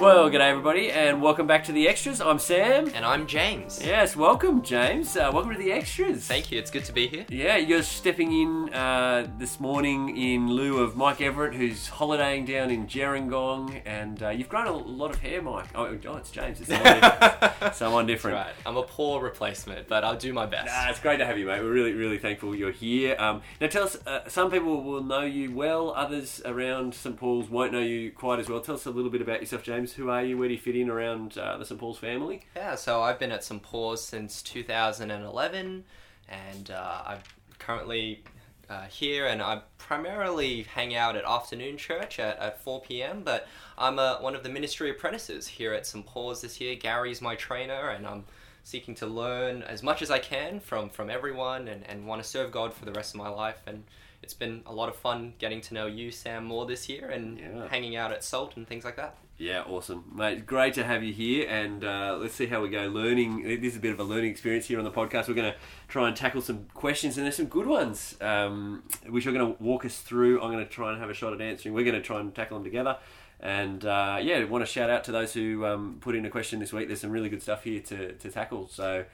Well, g'day everybody, and welcome back to the extras. I'm Sam. And I'm James. Yes, welcome, James. Uh, welcome to the extras. Thank you. It's good to be here. Yeah, you're stepping in uh, this morning in lieu of Mike Everett, who's holidaying down in Gerringong, and uh, you've grown a lot of hair, Mike. Oh, oh it's James. It's someone different. someone different. Right. I'm a poor replacement, but I'll do my best. Nah, it's great to have you, mate. We're really, really thankful you're here. Um, now, tell us. Uh, some people will know you well. Others around St Paul's won't know you quite as well. Tell us a little bit about yourself, James. Who are you? Where do you fit in around uh, the St Paul's family? Yeah, so I've been at St Paul's since 2011, and uh, I'm currently uh, here, and I primarily hang out at afternoon church at, at 4 p.m. But I'm uh, one of the ministry apprentices here at St Paul's this year. Gary's my trainer, and I'm seeking to learn as much as I can from from everyone, and, and want to serve God for the rest of my life. And it's been a lot of fun getting to know you, Sam, more this year, and Yeah. hanging out at Salt and things like that. Yeah, awesome, mate. Great to have you here, and uh, let's see how we go. Learning this is a bit of a learning experience here on the podcast. We're going to try and tackle some questions, and there's some good ones, um, which you're going to walk us through. I'm going to try and have a shot at answering. We're going to try and tackle them together. And uh, yeah, want to shout out to those who um, put in a question this week. There's some really good stuff here to, to tackle. So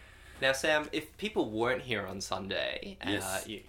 Now, Sam, if people weren't here on Sunday, Yes. uh, you,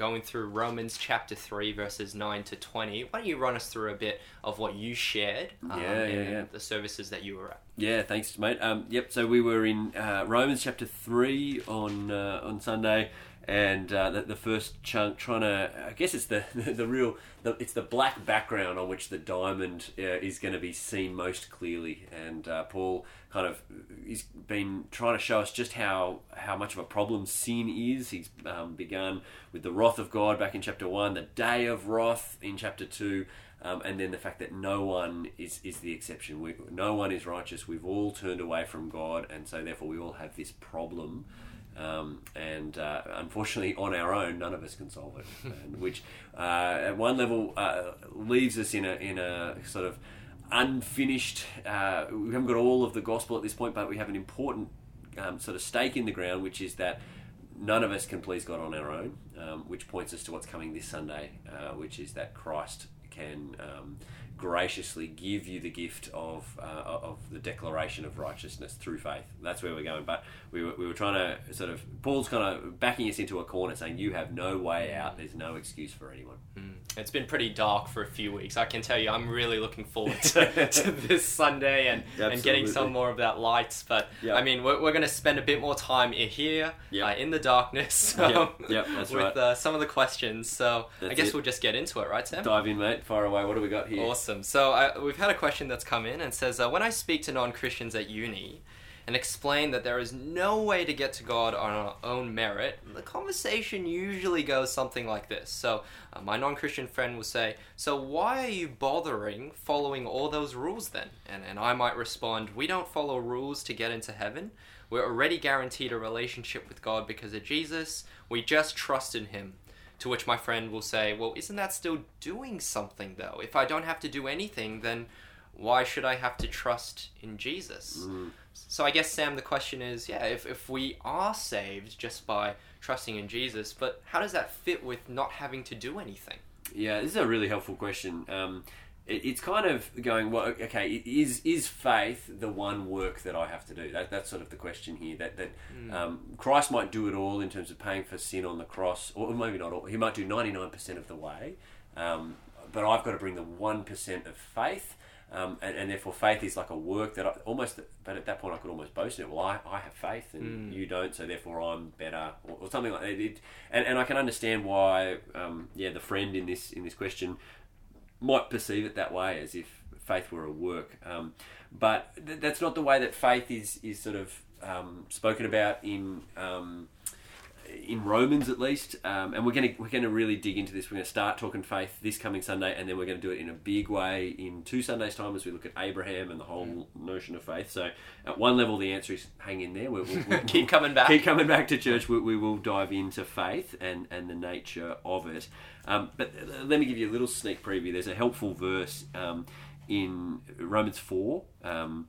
going through Romans chapter 3, verses 9 to 20, why don't you run us through a bit of what you shared um, Yeah, yeah, yeah. the services that you were at? Yeah, thanks, mate. Um, yep. So we were in uh, Romans chapter three on uh, on Sunday, and uh, the, the first chunk trying to. I guess it's the the, real. The, it's the black background on which the diamond uh, is going to be seen most clearly, and uh, Paul kind of he's been trying to show us just how how much of a problem sin is. He's um, begun with the wrath of God back in chapter one, the day of wrath in chapter two. Um, and then the fact that no one is, is the exception. We, no one is righteous. We've all turned away from God, and so therefore we all have this problem. Um, and uh, unfortunately, on our own, none of us can solve it. and which, uh, at one level, uh, leaves us in a in a sort of unfinished. Uh, we haven't got all of the gospel at this point, but we have an important um, sort of stake in the ground, which is that none of us can please God on our own, um, which points us to what's coming this Sunday, uh, which is that Christ can um, graciously give you the gift of uh, of the declaration of righteousness through faith. That's where we're going. But we were, we were trying to sort of Paul's kind of backing us into a corner, saying you have no way out. There's no excuse for anyone. It's been pretty dark for a few weeks. I can tell you, I'm really looking forward to, to this Sunday and, and getting some more of that light. But Yeah. I mean, we're, we're going to spend a bit more time here Yeah. uh, in the darkness Yep, um, yep, that's with right. uh, some of the questions. So I guess it. we'll just get into it, right, Sam? Dive in, mate. Fire away. What do we got here? Awesome. So I, we've had a question that's come in and says, uh, when I speak to non-Christians at uni and explain that there is no way to get to God on our own merit, the conversation usually goes something like this. So uh, my non-Christian friend will say, "So why are you bothering following all those rules then?" And and I might respond, "We don't follow rules to get into heaven. We're already guaranteed a relationship with God because of Jesus. We just trust in Him." To which my friend will say, Well, isn't that still doing something though? If I don't have to do anything, then why should I have to trust in Jesus? So I guess, Sam, the question is yeah, if, if we are saved just by trusting in Jesus, but how does that fit with not having to do anything? Yeah, this is a really helpful question. Um, it's kind of going, well, okay, is is faith the one work that I have to do? That, that's sort of the question here. That that um, Christ might do it all in terms of paying for sin on the cross, or maybe not all. He might do ninety nine percent of the way, um, but I've got to bring the one percent of faith. Um, and, and therefore, faith is like a work that I almost, but at that point, I could almost boast it. Well, I, I have faith and you don't, so therefore I'm better, or, or something like that. It, and, and I can understand why, um, yeah, the friend in this in this question might perceive it that way, as if faith were a work. Um, but th- that's not the way that faith is is sort of um, spoken about in. Um, in Romans, at least, um, and we're going to we're going to really dig into this. We're going to start talking faith this coming Sunday, and then we're going to do it in a big way in two Sundays' time as we look at Abraham and the whole notion of faith. So, at one level, the answer is hang in there. We'll, we'll, we'll Keep coming back. Keep coming back to church. We, we will dive into faith and and the nature of it. Um, but let me give you a little sneak preview. There's a helpful verse um, in Romans four. Um,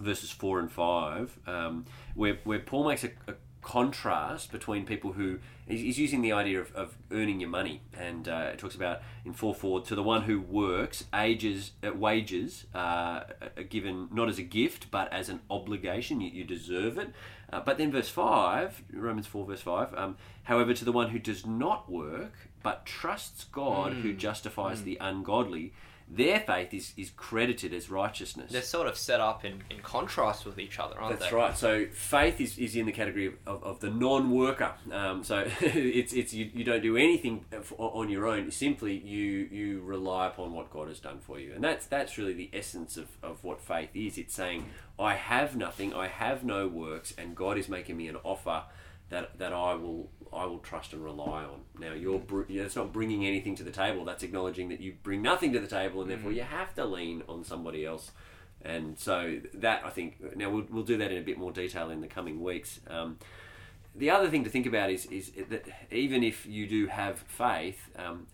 verses four and five, um, where where Paul makes a, a contrast between people who he's he's using the idea of, of earning your money, and uh, it talks about in four four to the one who works, ages uh, wages uh, are given not as a gift but as an obligation. You, you deserve it. Uh, but then verse five, Romans four verse five. Um, however, to the one who does not work but trusts God who justifies the ungodly, their faith is, is credited as righteousness. They're sort of set up in, in contrast with each other, aren't That's they? That's right. So faith is, is in the category of, of, the non-worker. Um, so it's it's you, you don't do anything on your own. Simply you you rely upon what God has done for you, and that's that's really the essence of, of what faith is. It's saying I have nothing, I have no works, and God is making me an offer that that I will I will trust and rely on. Now you're br- yeah, it's not bringing anything to the table. That's acknowledging that you bring nothing to the table, and therefore you have to lean on somebody else. And so that I think now we'll, we'll do that in a bit more detail in the coming weeks. Um, the other thing to think about is, is that even if you do have faith, um,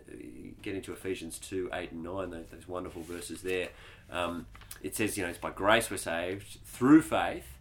get into Ephesians 2 8 and 9, those, those wonderful verses there. Um, it says, you know, it's by grace we're saved through faith.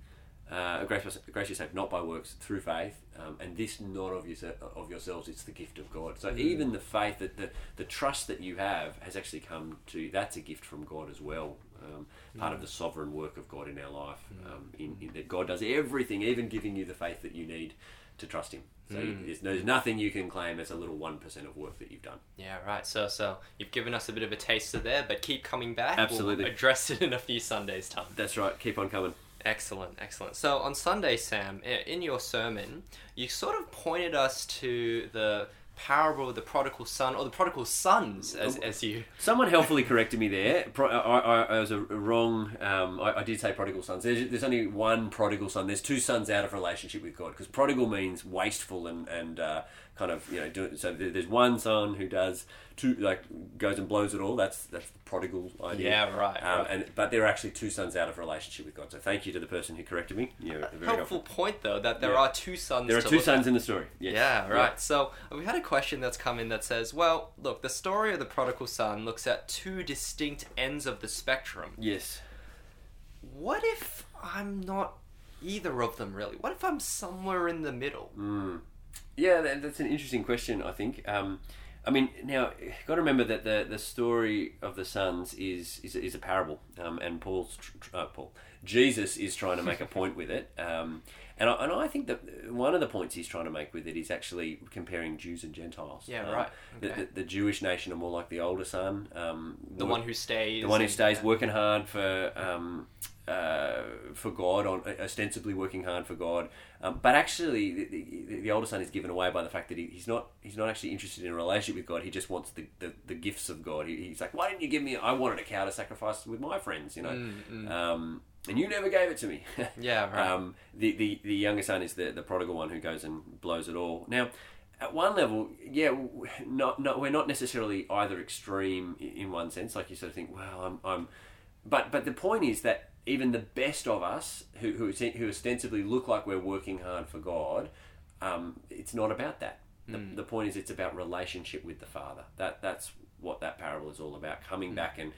Uh, grace, grace you're saved not by works through faith, um, and this not of, your, of yourselves, it's the gift of God. So even the faith, that the, the trust that you have has actually come to, that's a gift from God as well. Um, part of the sovereign work of God in our life, um, in, in that God does everything, even giving you the faith that you need to trust Him. So there's, there's nothing you can claim as a little one percent of work that you've done. Yeah, right. So, so you've given us a bit of a taster there, but keep coming back. Absolutely. We'll address it in a few Sundays' time. That's right. Keep on coming. Excellent, excellent. So on Sunday, Sam, in your sermon, you sort of pointed us to the parable of the prodigal son, or the prodigal sons, as, as you. Someone helpfully corrected me there. Pro- I, I, I was a wrong. Um, I, I did say prodigal sons. There's, there's only one prodigal son. There's two sons out of relationship with God because prodigal means wasteful and and uh, kind of you know. Do, so there's one son who does two like goes and blows it all. That's that's the prodigal idea. Yeah, right, Um, right. And but there are actually two sons out of relationship with God. So thank you to the person who corrected me. Yeah, very Helpful helpful. point, though, that there Yeah. are two sons. There are to two sons at. in the story. Yes. Yeah, right. So we had a question that's come in that says, well, look, the story of the prodigal son looks at two distinct ends of the spectrum. Yes. What if I'm not either of them, really? What if I'm somewhere in the middle? Mm. Yeah, that, that's an interesting question. I think. Um, I mean, now got to remember that the the story of the sons is is, is a parable, um, and Paul's tr- tr- uh, Paul Jesus is trying to make a point with it. Um, and I, and I think that one of the points he's trying to make with it is actually comparing Jews and Gentiles. Yeah, Um, right. The, Okay. the, the Jewish nation are more like the older son. Um, The work- one who stays. the one who and- stays working hard for um, uh, for God, on ostensibly working hard for God, um, but actually the, the, the older son is given away by the fact that he, he's not he's not actually interested in a relationship with God. He just wants the, the, the gifts of God. He, he's like, why didn't you give me? I wanted a cow to sacrifice with my friends, you know, Mm, Um, and you never gave it to me. Yeah, right. Um, the, the the younger son is the the prodigal one who goes and blows it all. Now, at one level, yeah, not not we're not necessarily either extreme in one sense. Like you sort of think, well, I'm, I'm but but the point is that even the best of us who who, who ostensibly look like we're working hard for God, um, it's not about that. The, the point is, it's about relationship with the Father. That that's what that parable is all about. Coming back and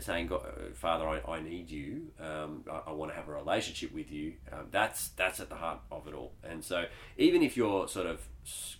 saying, God, uh, Father, I, I need you. Um, I, I want to have a relationship with you. Um, that's that's at the heart of it all. And so, even if you're sort of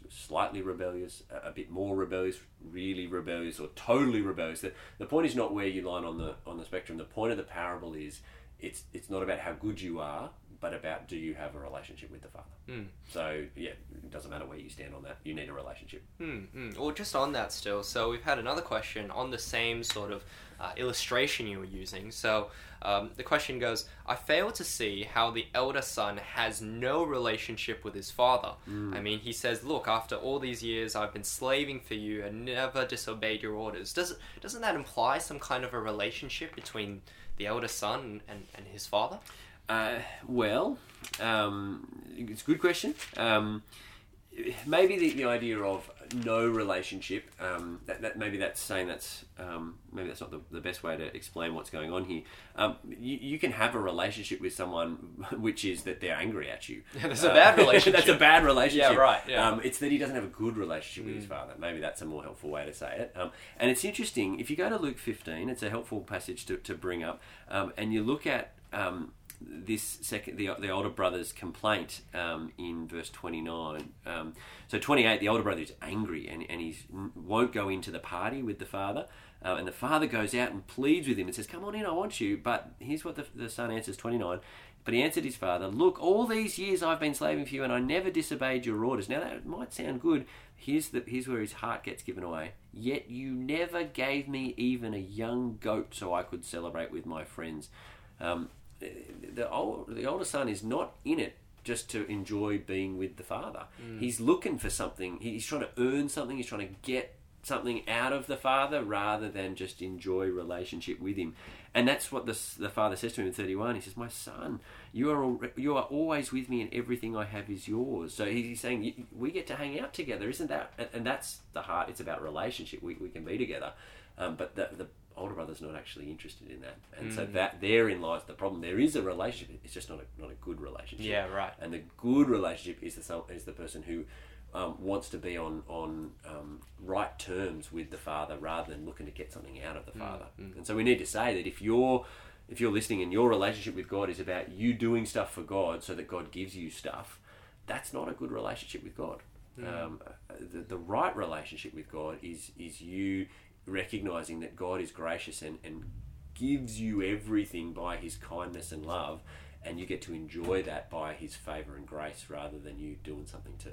slightly rebellious, a, a bit more rebellious, really rebellious, or totally rebellious, the, the point is not where you line on the on the spectrum. The point of the parable is it's it's not about how good you are, but about do you have a relationship with the Father. Mm. So yeah, it doesn't matter where you stand on that. You need a relationship. Mm, mm. Well, just on that still, so we've had another question on the same sort of uh, illustration you were using. So um, the question goes I fail to see how the elder son has no relationship with his father. I mean, he says, Look, after all these years, I've been slaving for you and never disobeyed your orders. Does, doesn't that imply some kind of a relationship between the elder son and, and his father? Uh, well, um, it's a good question. Um, maybe the, the idea of no relationship, um, that, that maybe that's saying that's um, maybe that's not the, the best way to explain what's going on here. Um, you, you can have a relationship with someone which is that they're angry at you. That's a bad relationship. that's a bad relationship. Yeah, right, yeah. Um, it's that he doesn't have a good relationship with his father. Maybe that's a more helpful way to say it. Um, and it's interesting if you go to Luke 15, it's a helpful passage to, to bring up, um, and you look at um, this second the, the older brother's complaint um, in verse 29 um, so 28 the older brother is angry and, and he won't go into the party with the father uh, and the father goes out and pleads with him and says come on in i want you. But here's what the, the son answers 29 but he answered his father look all these years i've been slaving for you and i never disobeyed your orders now that might sound good. Here's the here's where his heart gets given away. Yet you never gave me even a young goat so i could celebrate with my friends. Um, the old, the older son is not in it just to enjoy being with the father. Mm. He's looking for something. He's trying to earn something. He's trying to get something out of the father rather than just enjoy relationship with him. And that's what the, the father says to him in 31. He says, "My son, you are all, you are always with me, and everything I have is yours." So he's saying we get to hang out together, isn't that? And that's the heart. It's about relationship. We, we can be together, um, but the, the older brother's not actually interested in that, and mm. so that therein lies the problem. There is a relationship; it's just not a not a good relationship. Yeah, right. And the good relationship is the is the person who um, wants to be on on um, right terms with the father, rather than looking to get something out of the mm, father. Mm. And so we need to say that if you're if you're listening and your relationship with God is about you doing stuff for God, so that God gives you stuff, that's not a good relationship with God. Mm. Um, the, the right relationship with God is is you recognizing that God is gracious and, and gives you everything by his kindness and love, and you get to enjoy that by his favor and grace rather than you doing something to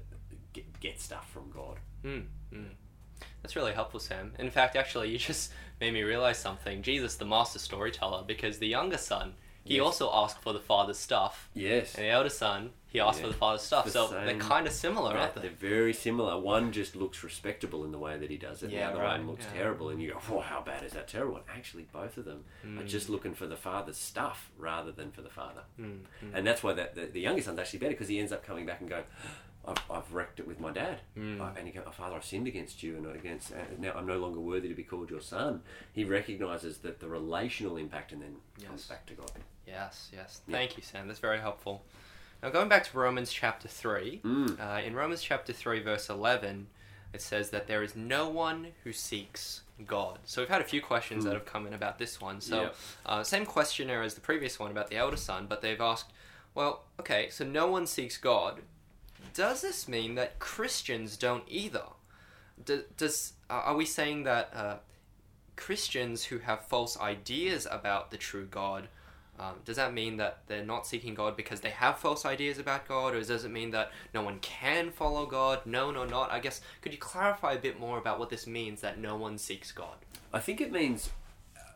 get, get stuff from God. Mm, mm. That's really helpful, Sam. In fact, actually, you just made me realize something. Jesus, the master storyteller, because the younger son, he yes. also asked for the father's stuff. Yes. And the elder son, he asked yeah. for the father's stuff. The so same, they're kind of similar, aren't they? They're very similar. One just looks respectable in the way that he does it. Yeah, the other right. one looks yeah. terrible, and you go, "Oh, how bad is that terrible?" And actually, both of them mm. are just looking for the father's stuff rather than for the father. Mm. Mm. And that's why that the, the youngest son's actually better because he ends up coming back and going. I've, I've wrecked it with my dad. Mm. and he goes, oh, Father, I've sinned against you and against, uh, now I'm no longer worthy to be called your son. He recognizes that the relational impact and then yes. comes back to God. Yes, yes. Thank you, Sam. That's very helpful. Now, going back to Romans chapter 3, mm. uh, in Romans chapter 3, verse 11, it says that there is no one who seeks God. So we've had a few questions mm. that have come in about this one. So, yep. uh, same questionnaire as the previous one about the elder son, but they've asked, well, okay, so no one seeks God. Does this mean that Christians don't either? Do, does are we saying that uh, Christians who have false ideas about the true God um, does that mean that they're not seeking God because they have false ideas about God, or does it mean that no one can follow God? No, no, not. I guess could you clarify a bit more about what this means that no one seeks God? I think it means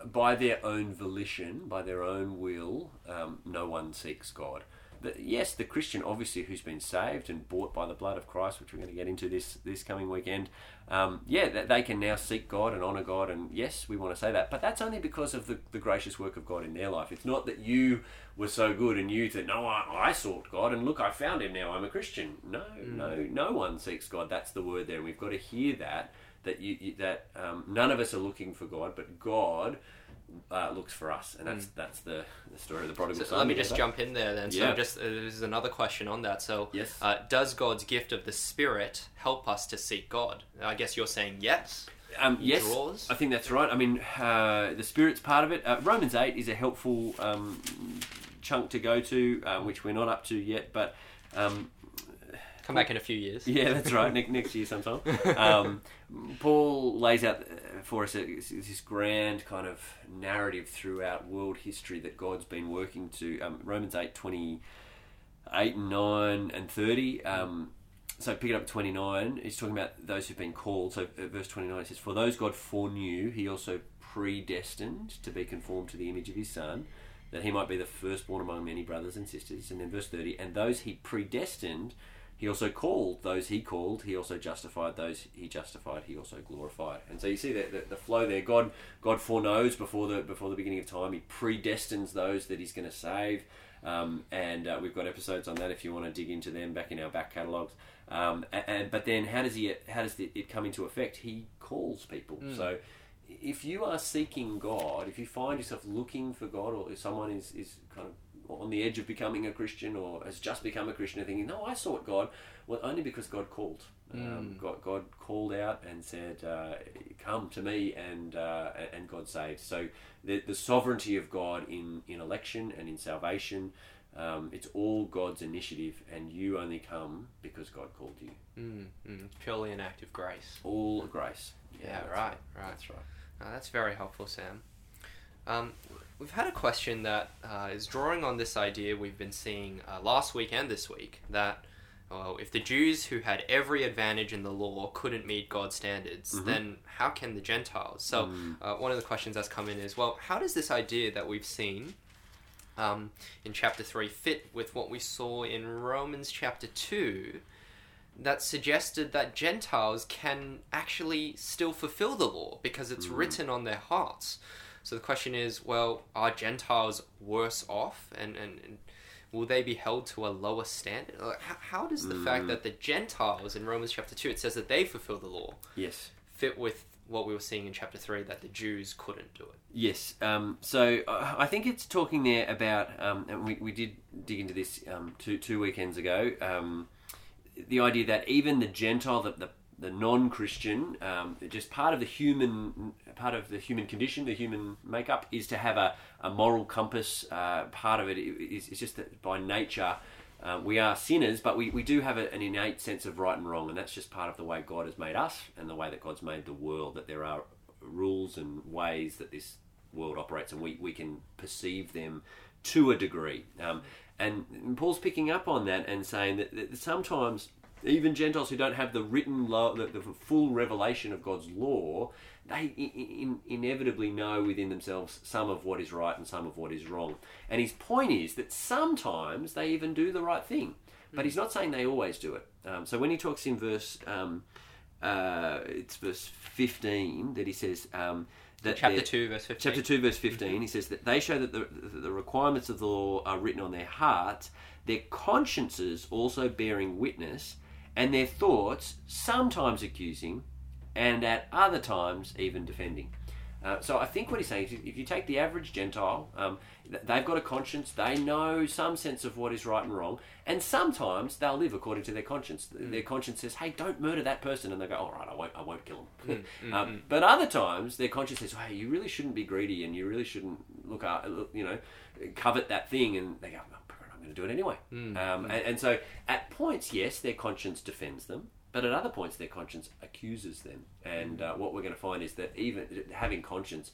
by their own volition, by their own will, um, no one seeks God the, yes, the Christian, obviously, who's been saved and bought by the blood of Christ, which we're going to get into this this coming weekend, um, yeah, they can now seek God and honor God, and yes, we want to say that, but that's only because of the, the gracious work of God in their life. It's not that you were so good and you said, "No, I, I sought God, and look, I found Him. Now I'm a Christian." No, mm. no, no one seeks God. That's the word there, and we've got to hear that that you, you that um, none of us are looking for God, but God uh, looks for us, and that's mm. that's the, the story of the prodigal so son. Let me just jump in there then. So yeah. just uh, this is another question on that. So yes, uh, does God's gift of the Spirit help us to seek God? I guess you're saying yes. Um, yes, draws. I think that's right. I mean, uh, the Spirit's part of it. Uh, Romans eight is a helpful um, chunk to go to, uh, which we're not up to yet, but. Um, Come back in a few years. Yeah, that's right. next, next year sometime. Um, Paul lays out for us is this grand kind of narrative throughout world history that God's been working to. Um, Romans 8, 28 and 9 and 30. Um, so pick it up at 29. He's talking about those who've been called. So verse 29 it says, For those God foreknew, he also predestined to be conformed to the image of his Son, that he might be the firstborn among many brothers and sisters. And then verse 30, And those he predestined he also called those he called. He also justified those he justified. He also glorified. And so you see that the, the, flow there. God God foreknows before the before the beginning of time. He predestines those that He's going to save. Um, and uh, we've got episodes on that if you want to dig into them back in our back catalogs. Um, and, and, but then how does he how does it come into effect? He calls people. Mm. So if you are seeking God, if you find yourself looking for God, or if someone is, is kind of on the edge of becoming a Christian or has just become a Christian and thinking, no, I sought God. Well, only because God called. Um, God, God called out and said, uh, "Come to me," and uh, and God saved. So the the sovereignty of God in in election and in salvation. Um, it's all God's initiative, and you only come because God called you. Mm, mm, purely an act of grace. All grace. Yeah, that's right, right. That's right. Uh, that's very helpful, Sam. Um, we've had a question that uh, is drawing on this idea we've been seeing uh, last week and this week that well, if the Jews who had every advantage in the law couldn't meet God's standards, Mhm. then how can the Gentiles? So, Mm. uh, one of the questions that's come in is well, how does this idea that we've seen um, in chapter 3 fit with what we saw in Romans chapter 2? That suggested that Gentiles can actually still fulfill the law because it's Mm. written on their hearts. So the question is, well, are Gentiles worse off, and, and, and will they be held to a lower standard? Like, how, how does the fact Mm. that the Gentiles in Romans chapter two it says that they fulfill the law Yes. fit with what we were seeing in chapter three that the Jews couldn't do it? Yes. Um, so uh, I think it's talking there about, um, and we, we did dig into this um, two two weekends ago. Um, the idea that even the Gentile, the the, the non-Christian, um, just part of the human part of the human condition, the human makeup, is to have a, a moral compass. Uh, part of it is, is just that by nature. Uh, we are sinners, but we, we do have a, an innate sense of right and wrong, and that's just part of the way God has made us and the way that God's made the world. That there are rules and ways that this world operates, and we, we can perceive them to a degree. Um, and Paul's picking up on that and saying that, that sometimes even Gentiles who don't have the written law, the, the full revelation of God's law, they in, in, inevitably know within themselves some of what is right and some of what is wrong. And his point is that sometimes they even do the right thing, but he's not saying they always do it. Um, so when he talks in verse, um, uh, it's verse fifteen that he says. Um, that chapter two, verse fifteen. Chapter 2, verse 15, he says that they show that the, the requirements of the law are written on their hearts, their consciences also bearing witness, and their thoughts sometimes accusing, and at other times even defending. Uh, so I think what he's saying is if you take the average Gentile, um, they've got a conscience, they know some sense of what is right and wrong, and sometimes they'll live according to their conscience. Their conscience says, "Hey, don't murder that person," and they go, "All right, I won't, I won't kill him." um, But other times, their conscience says, "Hey, you really shouldn't be greedy, and you really shouldn't look, at, you know, covet that thing," and they go, "Oh, "I'm going to do it anyway." Um, and, and so, at points, yes, their conscience defends them. But at other points, their conscience accuses them. And uh, what we're going to find is that even having conscience,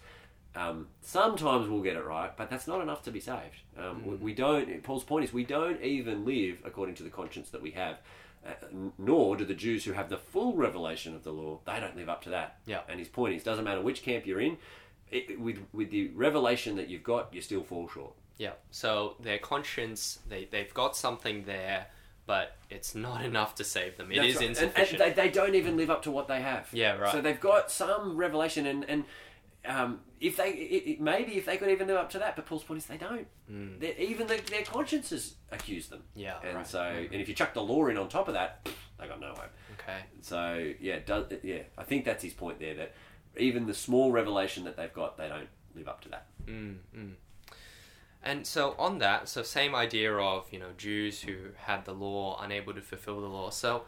um, sometimes we'll get it right, but that's not enough to be saved. Um, we, we don't. Paul's point is we don't even live according to the conscience that we have. Uh, nor do the Jews who have the full revelation of the law. They don't live up to that. Yeah. And his point is, doesn't matter which camp you're in, it, with with the revelation that you've got, you still fall short. Yeah. So their conscience, they they've got something there, but it's not enough to save them. It That's is right. And- insufficient. And, they, they don't even live up to what they have. Yeah, right. So they've got some revelation, and and um, if they it, it, maybe if they could even live up to that, but Paul's point is they don't. They're- Even the, their consciences accuse them. Mm. Yeah, And right. so, and if you chuck the law in on top of that, they got no hope. okay. So yeah, it does yeah? I think that's his point there. That even the small revelation that they've got, they don't live up to that. Mm, mm. And so on that, so same idea of you know Jews who had the law unable to fulfill the law. So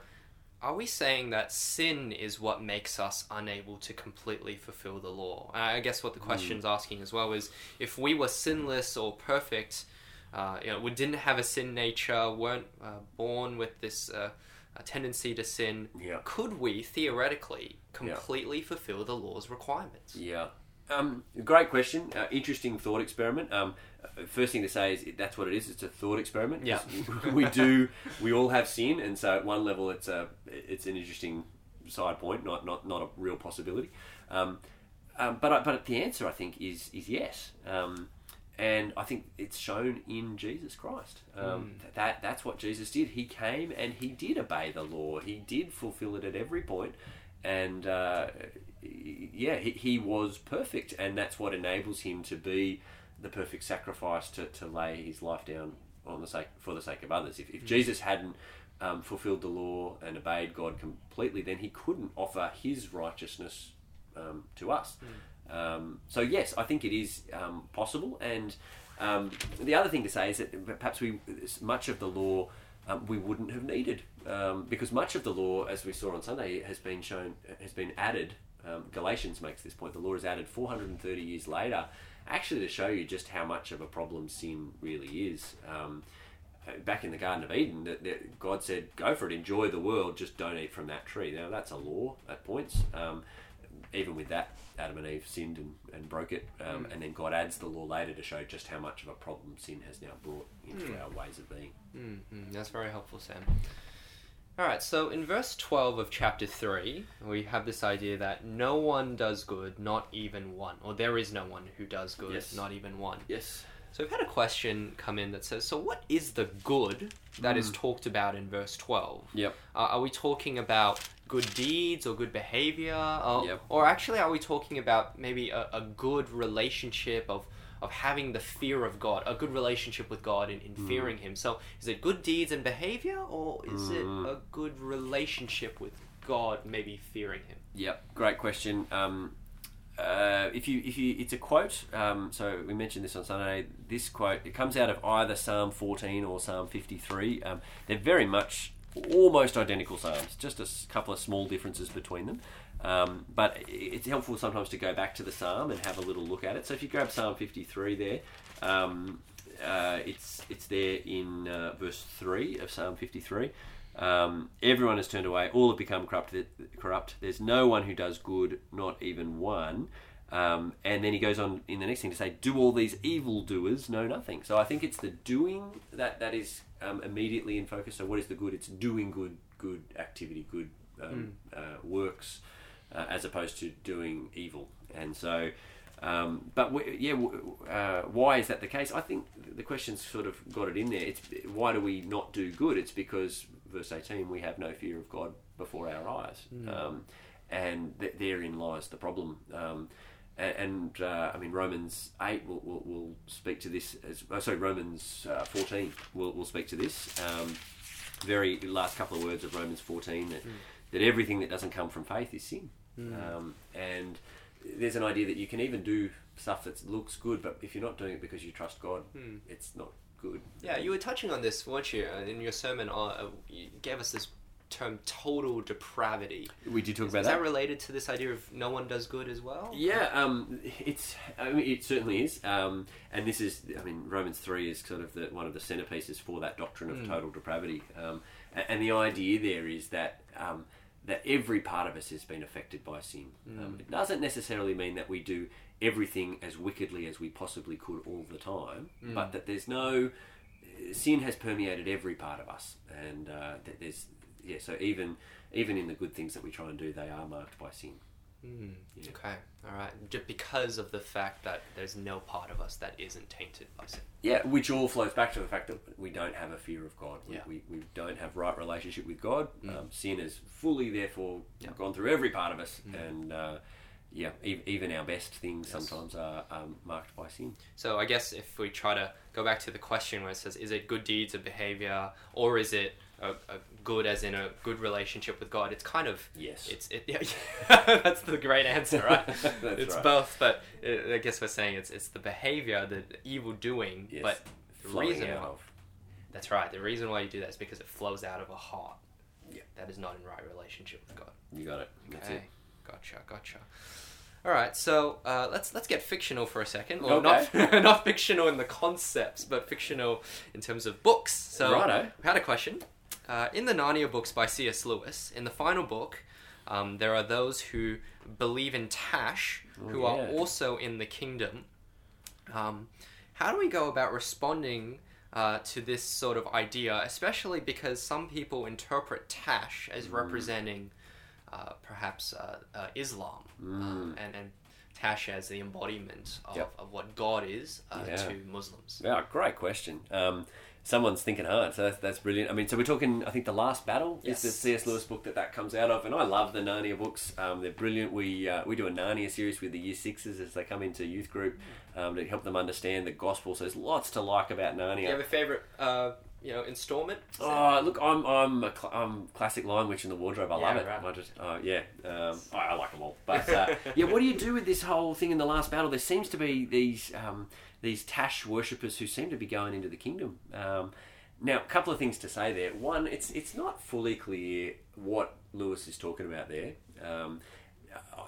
are we saying that sin is what makes us unable to completely fulfill the law? I guess what the question's asking as well is if we were sinless or perfect, uh, you know, we didn't have a sin nature, weren't uh, born with this uh, a tendency to sin, Yeah. could we theoretically completely fulfill the law's requirements? Yeah. Um, great question. Uh, interesting thought experiment. Um, first thing to say is that's what it is. It's a thought experiment. Yeah. we do. We all have sin, and so at one level, it's a it's an interesting side point, not not not a real possibility. Um, um, but but the answer I think is is yes. Um, and I think it's shown in Jesus Christ. Um, That that's what Jesus did. He came and he did obey the law. He did fulfill it at every point, and uh, yeah, he, he was perfect, and that's what enables him to be the perfect sacrifice to, to lay his life down on the sake for the sake of others. If, if Jesus hadn't um, fulfilled the law and obeyed God completely, then he couldn't offer his righteousness um, to us. Um, so yes, I think it is um, possible. And um, the other thing to say is that perhaps we much of the law um, we wouldn't have needed um, because much of the law, as we saw on Sunday, has been shown has been added. Um, Galatians makes this point: the law is added 430 years later, actually to show you just how much of a problem sin really is. Um, back in the Garden of Eden, that, that God said, "Go for it, enjoy the world, just don't eat from that tree." Now that's a law at points. Um, even with that, Adam and Eve sinned and, and broke it, um, and then God adds the law later to show just how much of a problem sin has now brought into our ways of being. Mm, mm, that's very helpful, Sam. All right, so in verse 12 of chapter 3, we have this idea that no one does good, not even one. Or there is no one who does good, Yes. not even one. Yes. So we've had a question come in that says, so what is the good that is talked about in verse 12? Yep. Uh, are we talking about good deeds or good behavior? Or, Yep. or actually, are we talking about maybe a, a good relationship of, of having the fear of God, a good relationship with God in, in fearing Him? So is it good deeds and behavior, or is it a good relationship with God, maybe fearing Him? Yep, great question. Um, uh, if you if you it's a quote. Um, so we mentioned this on Sunday. This quote it comes out of either Psalm 14 or Psalm 53. Um, they're very much almost identical psalms, just a couple of small differences between them. Um, but it's helpful sometimes to go back to the psalm and have a little look at it. So if you grab Psalm 53 there, um, uh, it's it's there in uh, verse three of Psalm 53. Um, everyone has turned away; all have become corrupt. Corrupt. There's no one who does good, not even one. Um, and then he goes on in the next thing to say, "Do all these evildoers know nothing?" So I think it's the doing that that is um, immediately in focus. So what is the good? It's doing good, good activity, good um, uh, works, uh, as opposed to doing evil. And so, um, but w- yeah, w- uh, why is that the case? I think the question's sort of got it in there. It's why do we not do good? It's because verse eighteen, we have no fear of God before our eyes, um, and th- therein lies the problem. Um, and uh, I mean Romans eight will, will, will speak to this as oh, sorry Romans uh, fourteen will, will speak to this. Um, very last couple of words of Romans fourteen that that everything that doesn't come from faith is sin. Um, and there's an idea that you can even do stuff that looks good, but if you're not doing it because you trust God, it's not good. Yeah, you were touching on this, weren't you, uh, in your sermon? Uh, uh, you gave us this term total depravity. We did talk Is about that that. related to this idea of no one does good as well? Yeah, um, it's. I mean, it certainly is. Um, and this is. I mean, Romans three is sort of the one of the centerpieces for that doctrine of total depravity. Um, and, and the idea there is that um, that every part of us has been affected by sin. Um, it doesn't necessarily mean that we do everything as wickedly as we possibly could all the time, but that there's no sin has permeated every part of us, and uh, that there's yeah. So even even in the good things that we try and do, they are marked by sin. Mm. Okay, all right. Just because of the fact that there's no part of us that isn't tainted by sin. Yeah, which all flows back to the fact that we don't have a fear of God. We, Yeah. we, we don't have right relationship with God. Mm. Um, sin has fully, therefore, Yeah. gone through every part of us, Mm. and uh, yeah, e- even our best things Yes. sometimes are um, marked by sin. So I guess if we try to go back to the question where it says, is it good deeds of behavior, or is it a, a good as in a good relationship with God? It's kind of Yes. It's it. Yeah, that's the great answer, right? That's it's right. both, but uh, I guess we're saying it's it's the behavior, the evil doing, Yes. but the reason why, of. that's right. The reason why you do that is because it flows out of a heart. Yeah. That is not in right relationship with God. You got it. Okay. it. Gotcha, gotcha. All right, so uh, let's let's get fictional for a second. Or Okay. not not fictional in the concepts, but fictional in terms of books. So Righto. we had a question. Uh, in the Narnia books by C.S. Lewis, in the final book, um, there are those who believe in Tash, who Oh, are also in the kingdom. Um, how do we go about responding uh, to this sort of idea, especially because some people interpret Tash as Mm. representing uh, perhaps uh, uh, Islam um, and, and Tash as the embodiment of, Mm. Yep. of what God is uh, Yeah. to Muslims? Yeah, great question. Um, someone's thinking hard, so that's, that's brilliant. I mean, so we're talking. I think the Last Battle Yes. is the C.S. Lewis book that that comes out of, and I love the Narnia books. Um, they're brilliant. We uh, we do a Narnia series with the Year Sixes as they come into youth group um, to help them understand the gospel. So there's lots to like about Narnia. Do you have a favorite, uh, you know, installment? Oh, look, I'm I'm a cl- I'm classic Lion Witch in the Wardrobe. I love Yeah, it. right. I just, oh yeah, um, I, I like them all. But uh, yeah, what do you do with this whole thing in the last battle? There seems to be these um, these Tash worshippers who seem to be going into the kingdom. Um, now, a couple of things to say there. One, it's it's not fully clear what Lewis is talking about there. Um,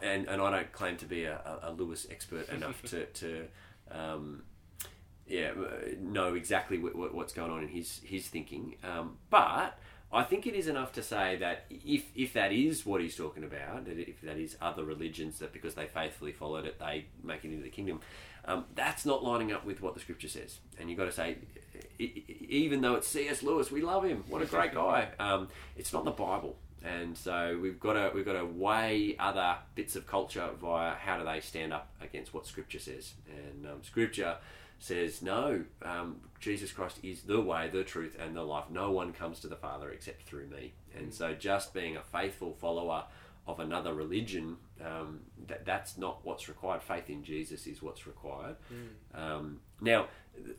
and, and I don't claim to be a, a Lewis expert enough to, to um, yeah, know exactly what, what, what's going on in his his thinking. Um, but I think it is enough to say that if if that is what he's talking about, that if that is other religions that because they faithfully followed it, they make it into the kingdom. Um, that's not lining up with what the scripture says, and you've got to say, even though it's C.S. Lewis, we love him. What a great guy. Um, it's not the Bible and so we've got to we've got to weigh other bits of culture via how do they stand up against what Scripture says, and um, Scripture says no, um, Jesus Christ is the way, the truth, and the life. No one comes to the Father except through me, and so just being a faithful follower of another religion, um, that, that's not what's required. Faith in Jesus is what's required. Mm. Um, now,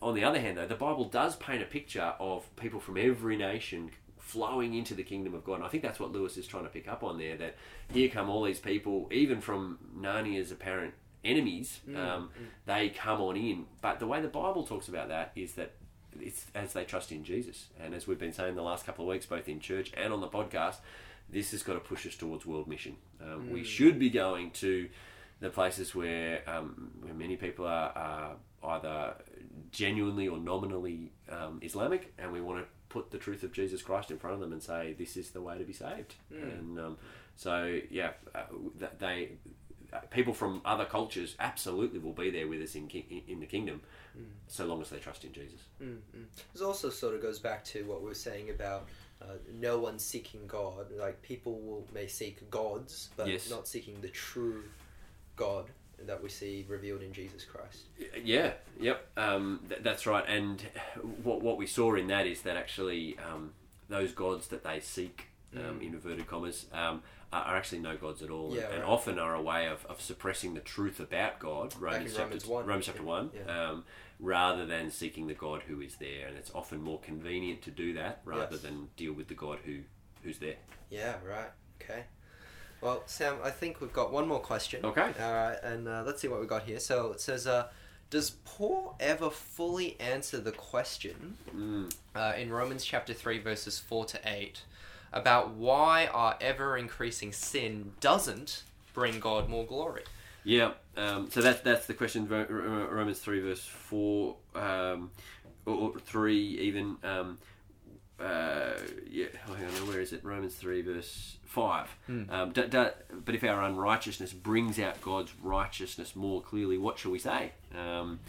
on the other hand, though, the Bible does paint a picture of people from every nation flowing into the kingdom of God. And I think that's what Lewis is trying to pick up on there. That here come all these people, even from Narnia's apparent enemies, mm, um, mm. they come on in. But the way the Bible talks about that is that it's as they trust in Jesus. And as we've been saying the last couple of weeks, both in church and on the podcast, this has got to push us towards world mission. Um, mm. We should be going to the places where um, where many people are, are, either genuinely or nominally um, Islamic, and we want to put the truth of Jesus Christ in front of them and say this is the way to be saved. Mm. And um, so yeah, uh, they people from other cultures absolutely will be there with us in in the kingdom, mm. so long as they trust in Jesus. Mm-hmm. This also sort of goes back to what we were saying about. Uh, no one seeking God. Like people will, may seek gods, but yes. not seeking the true God that we see revealed in Jesus Christ. Yeah, yep, um, th- that's right. And what what we saw in that is that actually um, those gods that they seek, um, mm. in inverted commas, um, are, are, actually no gods at all, yeah, and, right. often are a way of, of suppressing the truth about God. Romans chapter Romans one, Romans chapter one. Yeah. Um, rather than seeking the God who is there, and it's often more convenient to do that rather yes. than deal with the God who who's there. Yeah. Right. Okay. Well, Sam, I think we've got one more question. Okay. All right, and uh, let's see what we got here. So it says, uh, does Paul ever fully answer the question mm. uh, in Romans chapter 3, verses 4 to 8, about why our ever increasing sin doesn't bring God more glory? Yeah, um, so that's that's the question. Romans three verse four, um, or, three even. Um, uh, yeah, oh, hang on, where is it? Romans 3, verse 5. Mm. Um, but if our unrighteousness brings out God's righteousness more clearly, what shall we say? Um,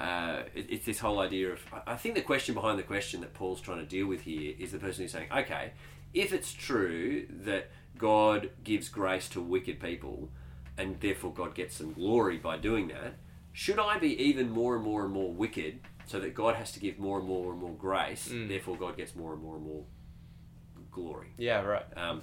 uh, it, it's this whole idea of. I think the question behind the question that Paul's trying to deal with here is the person who's saying, okay, if it's true that God gives grace to wicked people and therefore God gets some glory by doing that, should I be even more and more and more wicked so that God has to give more and more and more grace. Mm. Therefore, God gets more and more and more glory. Yeah, right. Um,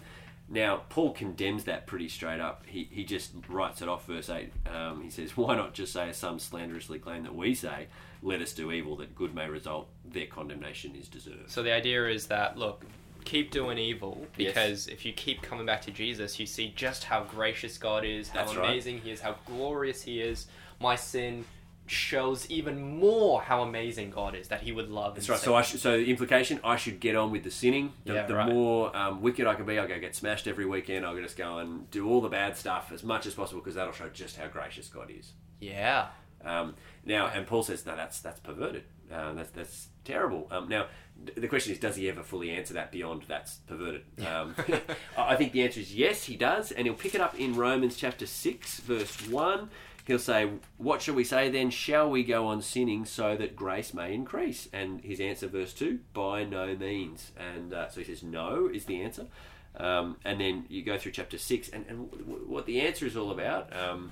now, Paul condemns that pretty straight up. He, he just writes it off, verse 8. Um, he says, Why not just say, as some slanderously claim that we say, let us do evil that good may result, their condemnation is deserved. So the idea is that, look, keep doing evil because yes. if you keep coming back to Jesus, you see just how gracious God is, how That's amazing right. He is, how glorious He is. My sin shows even more how amazing God is that He would love. That's right. So I should, so the implication I should get on with the sinning. The, yeah, the right. more um, wicked I can be, I'll go get smashed every weekend. I'll just go and do all the bad stuff as much as possible because that'll show just how gracious God is. Yeah. Um, now, and Paul says, no, that's that's perverted. Uh, that's that's terrible. Um, now, the question is, does he ever fully answer that beyond that's perverted? Um, I think the answer is yes, he does, and he'll pick it up in Romans chapter six, verse one he'll say, What shall we say then? Shall we go on sinning so that grace may increase? And his answer, verse 2, by no means. And uh, so he says, No is the answer. Um, and then you go through chapter 6, and, and what the answer is all about um,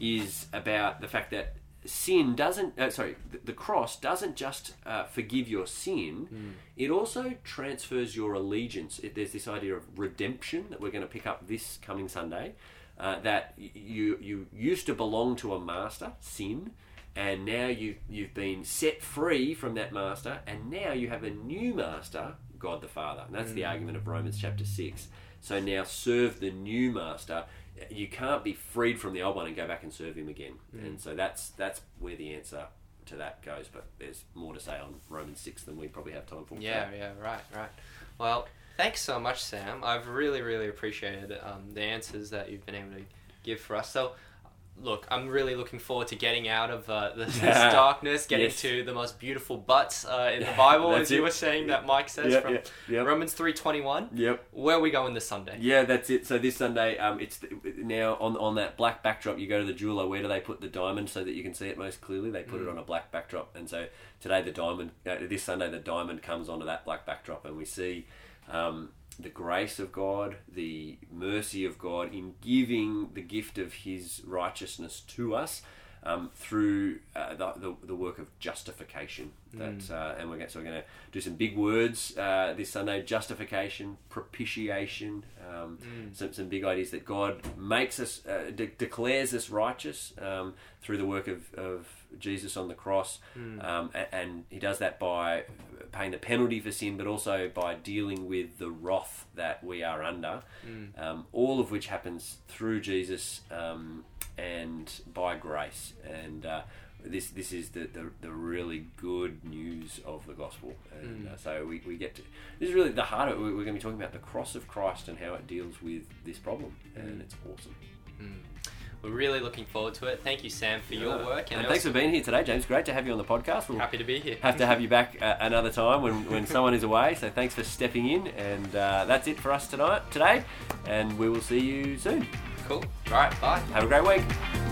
is about the fact that sin doesn't, uh, sorry, the, the, cross doesn't just uh, forgive your sin, mm. it also transfers your allegiance. It, there's this idea of redemption that we're going to pick up this coming Sunday uh, that you you used to belong to a master, sin, and now you you've been set free from that master, and now you have a new master, God the Father. And that's mm. the argument of Romans chapter six. So now serve the new master. You can't be freed from the old one and go back and serve him again. Mm. And so that's that's where the answer to that goes. But there's more to say on Romans six than we probably have time for. Yeah, yeah, right, right. Well, thanks so much, Sam. I've really, really appreciated um, the answers that you've been able to give for us. So look, I'm really looking forward to getting out of uh, this, this darkness, getting yes. to the most beautiful buts uh, in the Bible, as it. you were saying that Mike says yep, from yep, yep. Romans three twenty one. Yep. Where are we going this Sunday? Yeah, that's it. So this Sunday, um, it's now on on that black backdrop. You go to the jeweler. Where do they put the diamond so that you can see it most clearly? They put mm. it on a black backdrop, and so today the diamond. Uh, this Sunday the diamond comes onto that black backdrop, and we see. Um, the grace of God, the mercy of God in giving the gift of His righteousness to us um, through uh, the, the, the, work of justification. That mm. uh, and we're going, so we're going to do some big words uh, this Sunday: justification, propitiation, um, mm. some some big ideas that God makes us uh, de- declares us righteous um, through the work of, of Jesus on the cross, mm. um, and, and, he does that by paying the penalty for sin, but also by dealing with the wrath that we are under. Mm. Um, all of which happens through Jesus um, and by grace. And uh, this this is the, the, the, really good news of the gospel. And mm. uh, so we, we get to this is really the heart of it. We're going to be talking about the cross of Christ and how it deals with this problem, and mm. it's awesome. We're really looking forward to it. Thank you, Sam, for your work. And, and thanks for being here today, James. Great to have you on the podcast. We'll Happy to be here. Have to have you back uh, another time when, when someone is away. So thanks for stepping in. And uh, that's it for us tonight today. And we will see you soon. Cool. All right. Bye. Have a great week.